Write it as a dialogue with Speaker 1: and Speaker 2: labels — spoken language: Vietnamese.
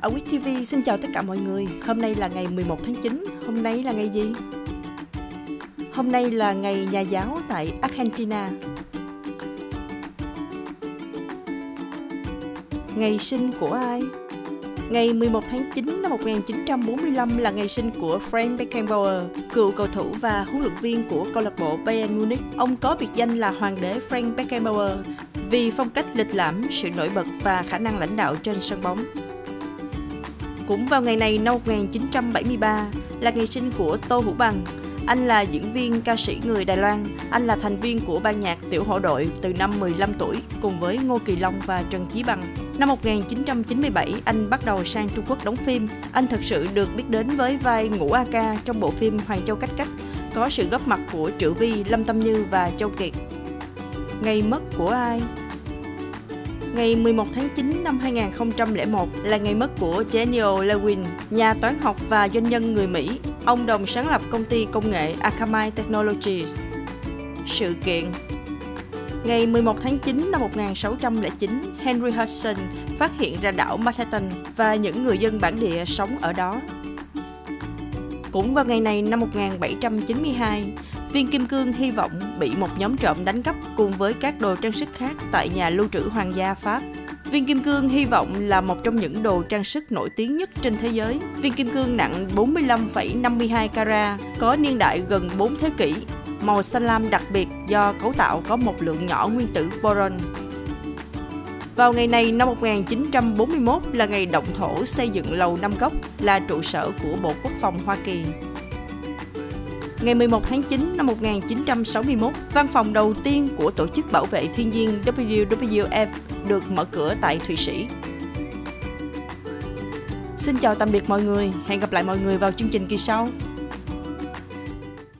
Speaker 1: Ở Quýt TV xin chào tất cả mọi người. Hôm nay là ngày 11 tháng 9. Hôm nay là ngày gì? Hôm nay là ngày nhà giáo tại Argentina. Ngày sinh của ai? Ngày 11 tháng 9 năm 1945 là ngày sinh của Frank Beckenbauer, cựu cầu thủ và huấn luyện viên của câu lạc bộ Bayern Munich. Ông có biệt danh là Hoàng đế Frank Beckenbauer vì phong cách lịch lãm, sự nổi bật và khả năng lãnh đạo trên sân bóng. Cũng vào ngày này năm 1973 là ngày sinh của Tô Hữu Bằng. Anh là diễn viên ca sĩ người Đài Loan. Anh là thành viên của ban nhạc Tiểu Hổ Đội từ năm 15 tuổi cùng với Ngô Kỳ Long và Trần Chí Bằng. Năm 1997, anh bắt đầu sang Trung Quốc đóng phim. Anh thực sự được biết đến với vai Ngũ A Ca trong bộ phim Hoàng Châu Cách Cách, có sự góp mặt của Triệu Vi, Lâm Tâm Như và Châu Kiệt. Ngày mất của ai? Ngày 11 tháng 9 năm 2001 là ngày mất của Daniel Lewin, nhà toán học và doanh nhân người Mỹ. Ông đồng sáng lập công ty công nghệ Akamai Technologies. Sự kiện Ngày 11 tháng 9 năm 1609, Henry Hudson phát hiện ra đảo Manhattan và những người dân bản địa sống ở đó. Cũng vào ngày này năm 1792, Viên Kim Cương hy vọng bị một nhóm trộm đánh cắp cùng với các đồ trang sức khác tại nhà lưu trữ hoàng gia Pháp. Viên kim cương hy vọng là một trong những đồ trang sức nổi tiếng nhất trên thế giới. Viên kim cương nặng 45,52 carat, có niên đại gần 4 thế kỷ, màu xanh lam đặc biệt do cấu tạo có một lượng nhỏ nguyên tử boron. Vào ngày này năm 1941 là ngày động thổ xây dựng lầu Năm Góc là trụ sở của Bộ Quốc phòng Hoa Kỳ. Ngày 11 tháng 9 năm 1961, văn phòng đầu tiên của Tổ chức Bảo vệ Thiên nhiên WWF được mở cửa tại Thụy Sĩ. Xin chào tạm biệt mọi người, hẹn gặp lại mọi người vào chương trình kỳ sau.